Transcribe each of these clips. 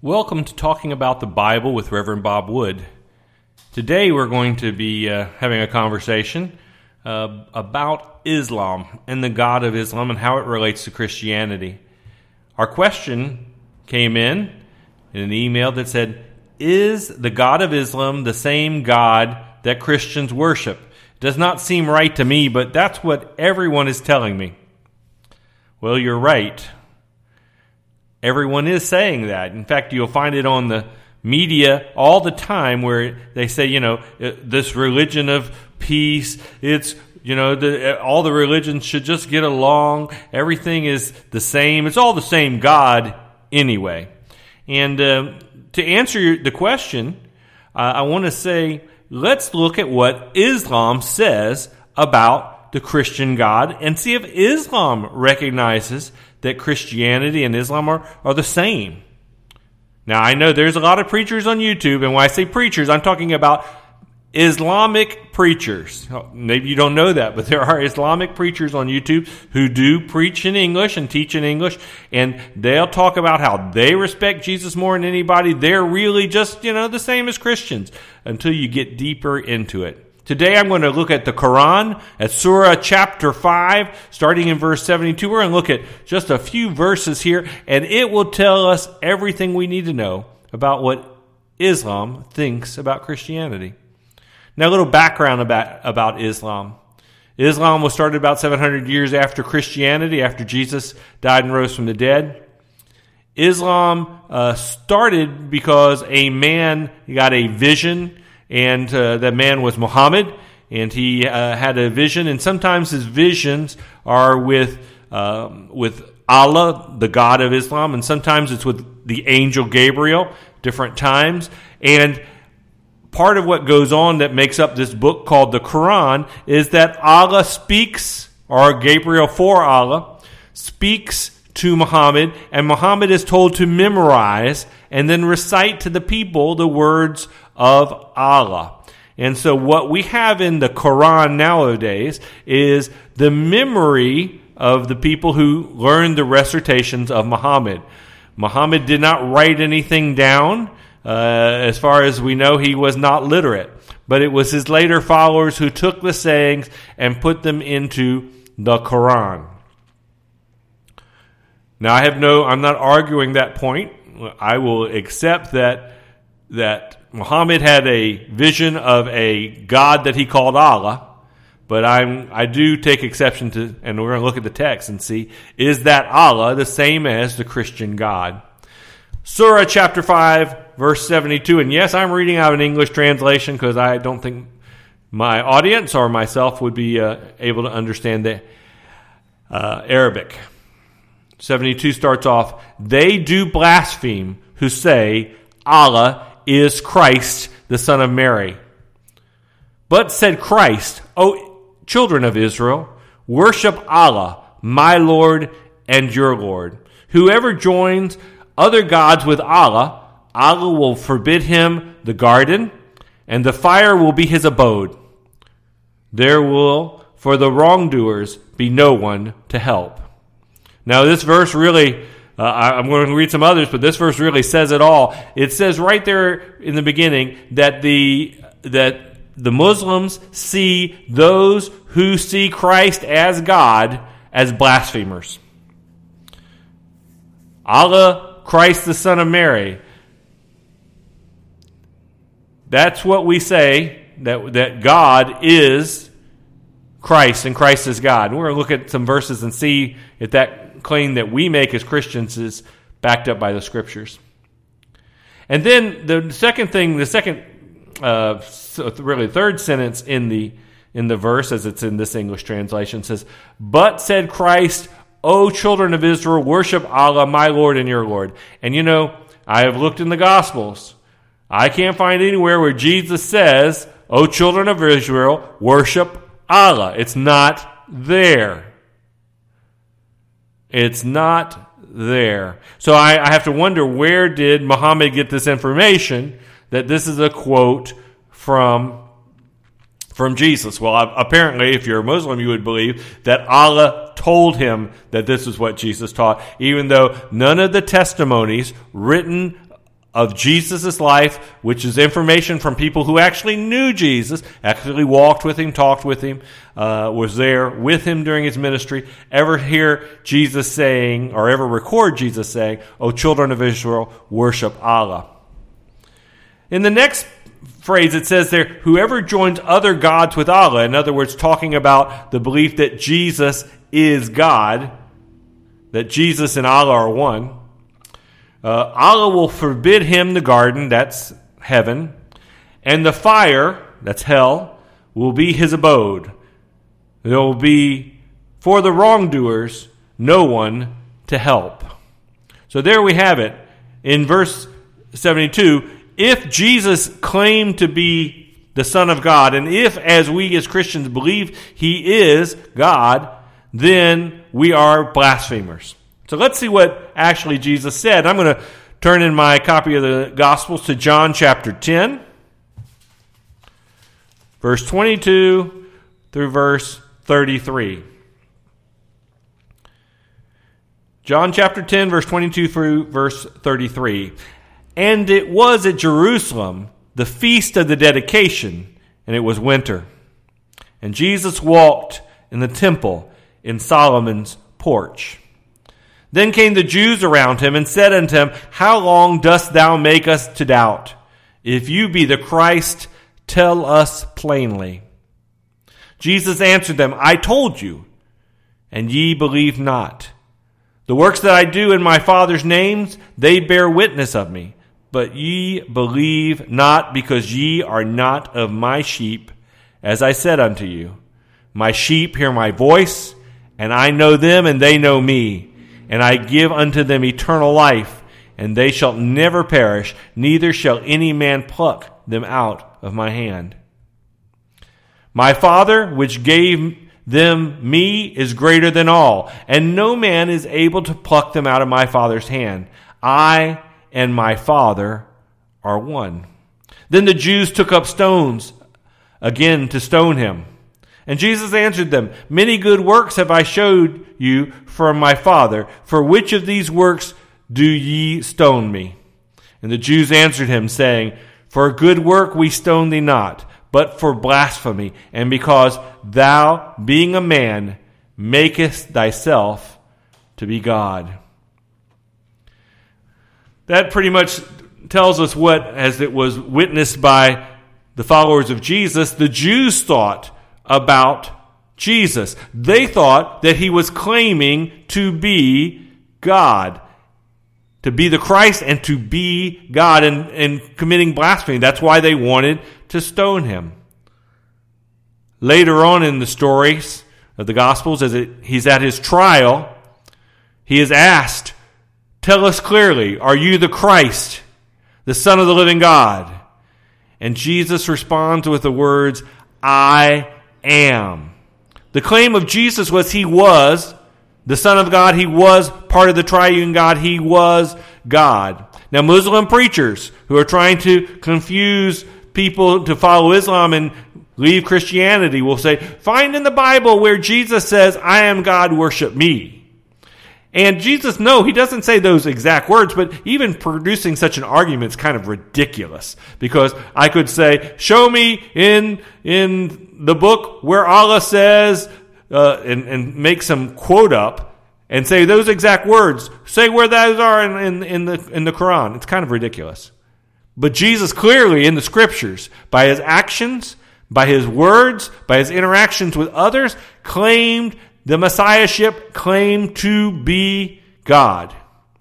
Welcome to Talking About the Bible with Reverend Bob Wood. Today we're going to be uh, having a conversation uh, about Islam and the God of Islam and how it relates to Christianity. Our question came in in an email that said, Is the God of Islam the same God that Christians worship? It does not seem right to me, but that's what everyone is telling me. Well, you're right. Everyone is saying that. In fact, you'll find it on the media all the time where they say, you know, uh, this religion of peace, it's, you know, the, uh, all the religions should just get along. Everything is the same. It's all the same God anyway. And uh, to answer the question, uh, I want to say, let's look at what Islam says about the Christian God and see if Islam recognizes that Christianity and Islam are, are the same. Now, I know there's a lot of preachers on YouTube, and when I say preachers, I'm talking about Islamic preachers. Oh, maybe you don't know that, but there are Islamic preachers on YouTube who do preach in English and teach in English, and they'll talk about how they respect Jesus more than anybody. They're really just, you know, the same as Christians until you get deeper into it. Today I'm going to look at the Quran, at Surah chapter 5, starting in verse 72. We're going to look at just a few verses here, and it will tell us everything we need to know about what Islam thinks about Christianity. Now, a little background about, about Islam. Islam was started about 700 years after Christianity, after Jesus died and rose from the dead. Islam uh, started because a man got a vision and uh, that man was Muhammad, and he uh, had a vision. And sometimes his visions are with um, with Allah, the God of Islam, and sometimes it's with the angel Gabriel. Different times, and part of what goes on that makes up this book called the Quran is that Allah speaks, or Gabriel for Allah speaks to Muhammad, and Muhammad is told to memorize and then recite to the people the words of Allah. And so, what we have in the Quran nowadays is the memory of the people who learned the recitations of Muhammad. Muhammad did not write anything down. Uh, as far as we know, he was not literate. But it was his later followers who took the sayings and put them into the Quran. Now, I have no, I'm not arguing that point. I will accept that that Muhammad had a vision of a God that he called Allah, but I'm I do take exception to, and we're going to look at the text and see is that Allah the same as the Christian God? Surah chapter five, verse seventy-two, and yes, I'm reading out an English translation because I don't think my audience or myself would be uh, able to understand the uh, Arabic. 72 starts off, They do blaspheme who say, Allah is Christ, the Son of Mary. But said Christ, O children of Israel, worship Allah, my Lord and your Lord. Whoever joins other gods with Allah, Allah will forbid him the garden, and the fire will be his abode. There will, for the wrongdoers, be no one to help. Now, this verse really uh, I, am going to read some others, but this verse really says it all. It says right there in the beginning that the that the Muslims see those who see Christ as God as blasphemers. Allah, Christ the Son of Mary. That's what we say that that God is Christ and Christ is God. we're going to look at some verses and see if that claim that we make as Christians is backed up by the scriptures. And then the second thing, the second, uh, really third sentence in the in the verse, as it's in this English translation, says, "But said Christ, O children of Israel, worship Allah, my Lord and your Lord." And you know, I have looked in the Gospels. I can't find anywhere where Jesus says, "O children of Israel, worship Allah." It's not there. It's not there. So I, I have to wonder where did Muhammad get this information that this is a quote from from Jesus. Well, apparently, if you're a Muslim, you would believe that Allah told him that this is what Jesus taught, even though none of the testimonies written of Jesus' life, which is information from people who actually knew Jesus, actually walked with him, talked with him, uh, was there with him during his ministry, ever hear Jesus saying, or ever record Jesus saying, O children of Israel, worship Allah. In the next phrase, it says there, whoever joins other gods with Allah, in other words, talking about the belief that Jesus is God, that Jesus and Allah are one. Uh, Allah will forbid him the garden, that's heaven, and the fire, that's hell, will be his abode. There will be, for the wrongdoers, no one to help. So there we have it. In verse 72, if Jesus claimed to be the Son of God, and if, as we as Christians believe he is God, then we are blasphemers. So let's see what actually Jesus said. I'm going to turn in my copy of the Gospels to John chapter 10, verse 22 through verse 33. John chapter 10, verse 22 through verse 33. And it was at Jerusalem the feast of the dedication, and it was winter. And Jesus walked in the temple in Solomon's porch. Then came the Jews around him and said unto him, How long dost thou make us to doubt? If you be the Christ, tell us plainly. Jesus answered them, I told you, and ye believe not. The works that I do in my Father's names, they bear witness of me. But ye believe not, because ye are not of my sheep, as I said unto you. My sheep hear my voice, and I know them, and they know me. And I give unto them eternal life, and they shall never perish, neither shall any man pluck them out of my hand. My Father, which gave them me, is greater than all, and no man is able to pluck them out of my Father's hand. I and my Father are one. Then the Jews took up stones again to stone him. And Jesus answered them, Many good works have I showed you from my Father. For which of these works do ye stone me? And the Jews answered him, saying, For a good work we stone thee not, but for blasphemy, and because thou, being a man, makest thyself to be God. That pretty much tells us what, as it was witnessed by the followers of Jesus, the Jews thought about Jesus. They thought that he was claiming to be God, to be the Christ and to be God and, and committing blasphemy. That's why they wanted to stone him. Later on in the stories of the Gospels, as it, he's at his trial, he is asked, Tell us clearly, are you the Christ, the Son of the living God? And Jesus responds with the words, I am. The claim of Jesus was he was the Son of God, he was part of the triune God, he was God. Now, Muslim preachers who are trying to confuse people to follow Islam and leave Christianity will say, Find in the Bible where Jesus says, I am God, worship me. And Jesus, no, he doesn't say those exact words, but even producing such an argument is kind of ridiculous because I could say, show me in, in the book where Allah says, uh, and, and make some quote up and say those exact words. Say where those are in, in, in, the, in the Quran. It's kind of ridiculous. But Jesus clearly in the scriptures, by his actions, by his words, by his interactions with others, claimed the Messiahship claimed to be God.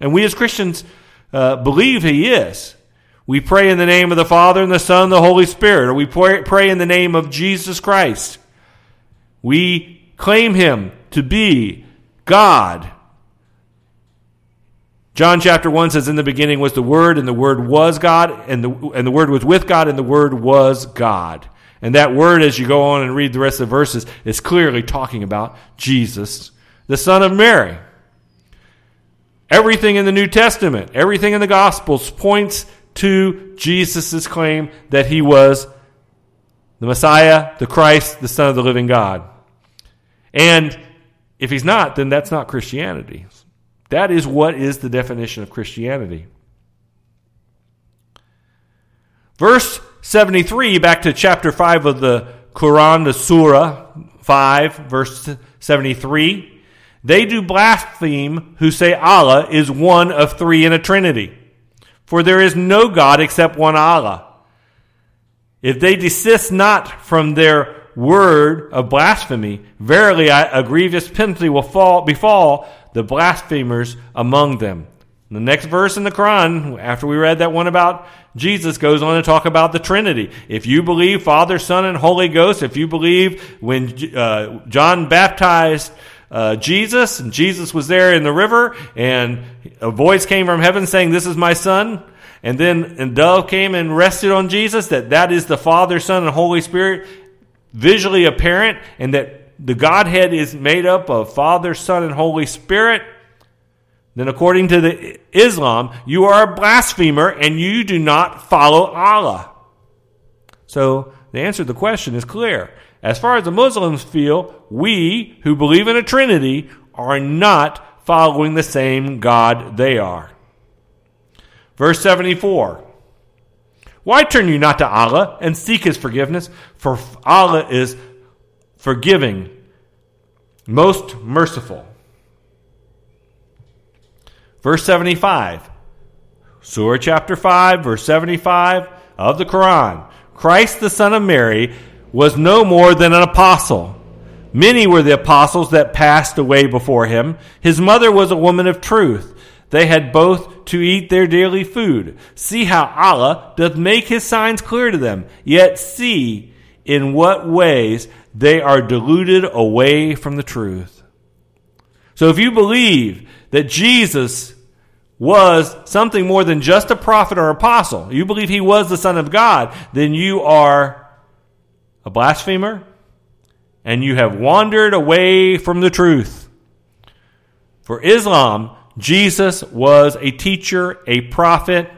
And we as Christians uh, believe he is. We pray in the name of the Father and the Son and the Holy Spirit, or we pray, pray in the name of Jesus Christ. We claim him to be God. John chapter 1 says, In the beginning was the Word, and the Word was God, and the, and the Word was with God, and the Word was God. And that word, as you go on and read the rest of the verses, is clearly talking about Jesus, the Son of Mary. Everything in the New Testament, everything in the Gospels points to Jesus' claim that he was the Messiah, the Christ, the Son of the living God. And if he's not, then that's not Christianity. That is what is the definition of Christianity. Verse 73, back to chapter 5 of the Quran, the Surah 5, verse 73. They do blaspheme who say Allah is one of three in a trinity. For there is no God except one Allah. If they desist not from their word of blasphemy, verily a grievous penalty will fall, befall the blasphemers among them. The next verse in the Quran, after we read that one about Jesus, goes on to talk about the Trinity. If you believe Father, Son, and Holy Ghost, if you believe when uh, John baptized uh, Jesus, and Jesus was there in the river, and a voice came from heaven saying, "This is my Son," and then a dove came and rested on Jesus. That that is the Father, Son, and Holy Spirit, visually apparent, and that the Godhead is made up of Father, Son, and Holy Spirit then according to the Islam, you are a blasphemer and you do not follow Allah. So the answer to the question is clear. As far as the Muslims feel, we who believe in a Trinity are not following the same God they are. Verse 74. Why turn you not to Allah and seek His forgiveness? For Allah is forgiving, most merciful. Verse 75. Surah chapter 5, verse 75 of the Quran. Christ the Son of Mary was no more than an apostle. Many were the apostles that passed away before him. His mother was a woman of truth. They had both to eat their daily food. See how Allah doth make his signs clear to them. Yet see in what ways they are deluded away from the truth. So if you believe that Jesus was something more than just a prophet or apostle, you believe he was the Son of God, then you are a blasphemer and you have wandered away from the truth. For Islam, Jesus was a teacher, a prophet.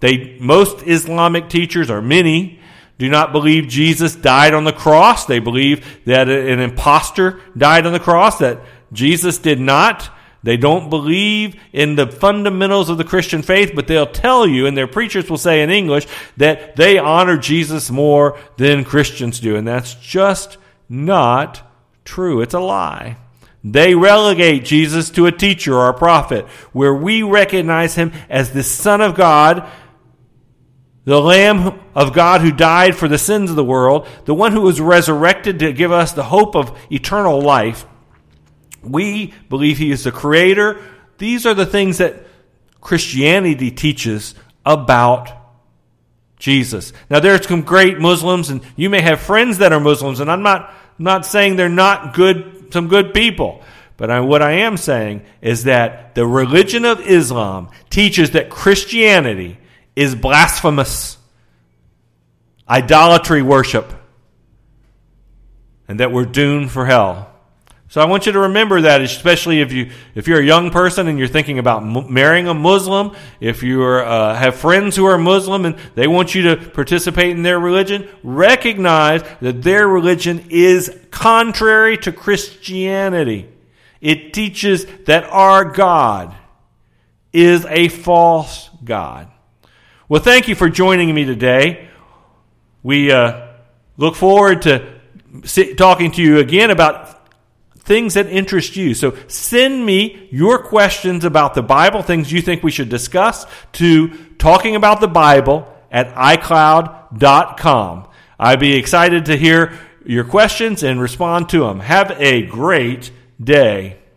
They, most Islamic teachers, or many, do not believe Jesus died on the cross. They believe that an impostor died on the cross, that Jesus did not. They don't believe in the fundamentals of the Christian faith, but they'll tell you, and their preachers will say in English, that they honor Jesus more than Christians do. And that's just not true. It's a lie. They relegate Jesus to a teacher or a prophet, where we recognize him as the Son of God, the Lamb of God who died for the sins of the world, the one who was resurrected to give us the hope of eternal life. We believe he is the creator. These are the things that Christianity teaches about Jesus. Now, there's some great Muslims, and you may have friends that are Muslims, and I'm not, not saying they're not good, some good people. But I, what I am saying is that the religion of Islam teaches that Christianity is blasphemous, idolatry worship, and that we're doomed for hell. So I want you to remember that, especially if you if you're a young person and you're thinking about marrying a Muslim, if you are, uh, have friends who are Muslim and they want you to participate in their religion, recognize that their religion is contrary to Christianity. It teaches that our God is a false God. Well, thank you for joining me today. We uh, look forward to talking to you again about things that interest you. So send me your questions about the Bible, things you think we should discuss, to talking about the Bible at iCloud.com. I'd be excited to hear your questions and respond to them. Have a great day.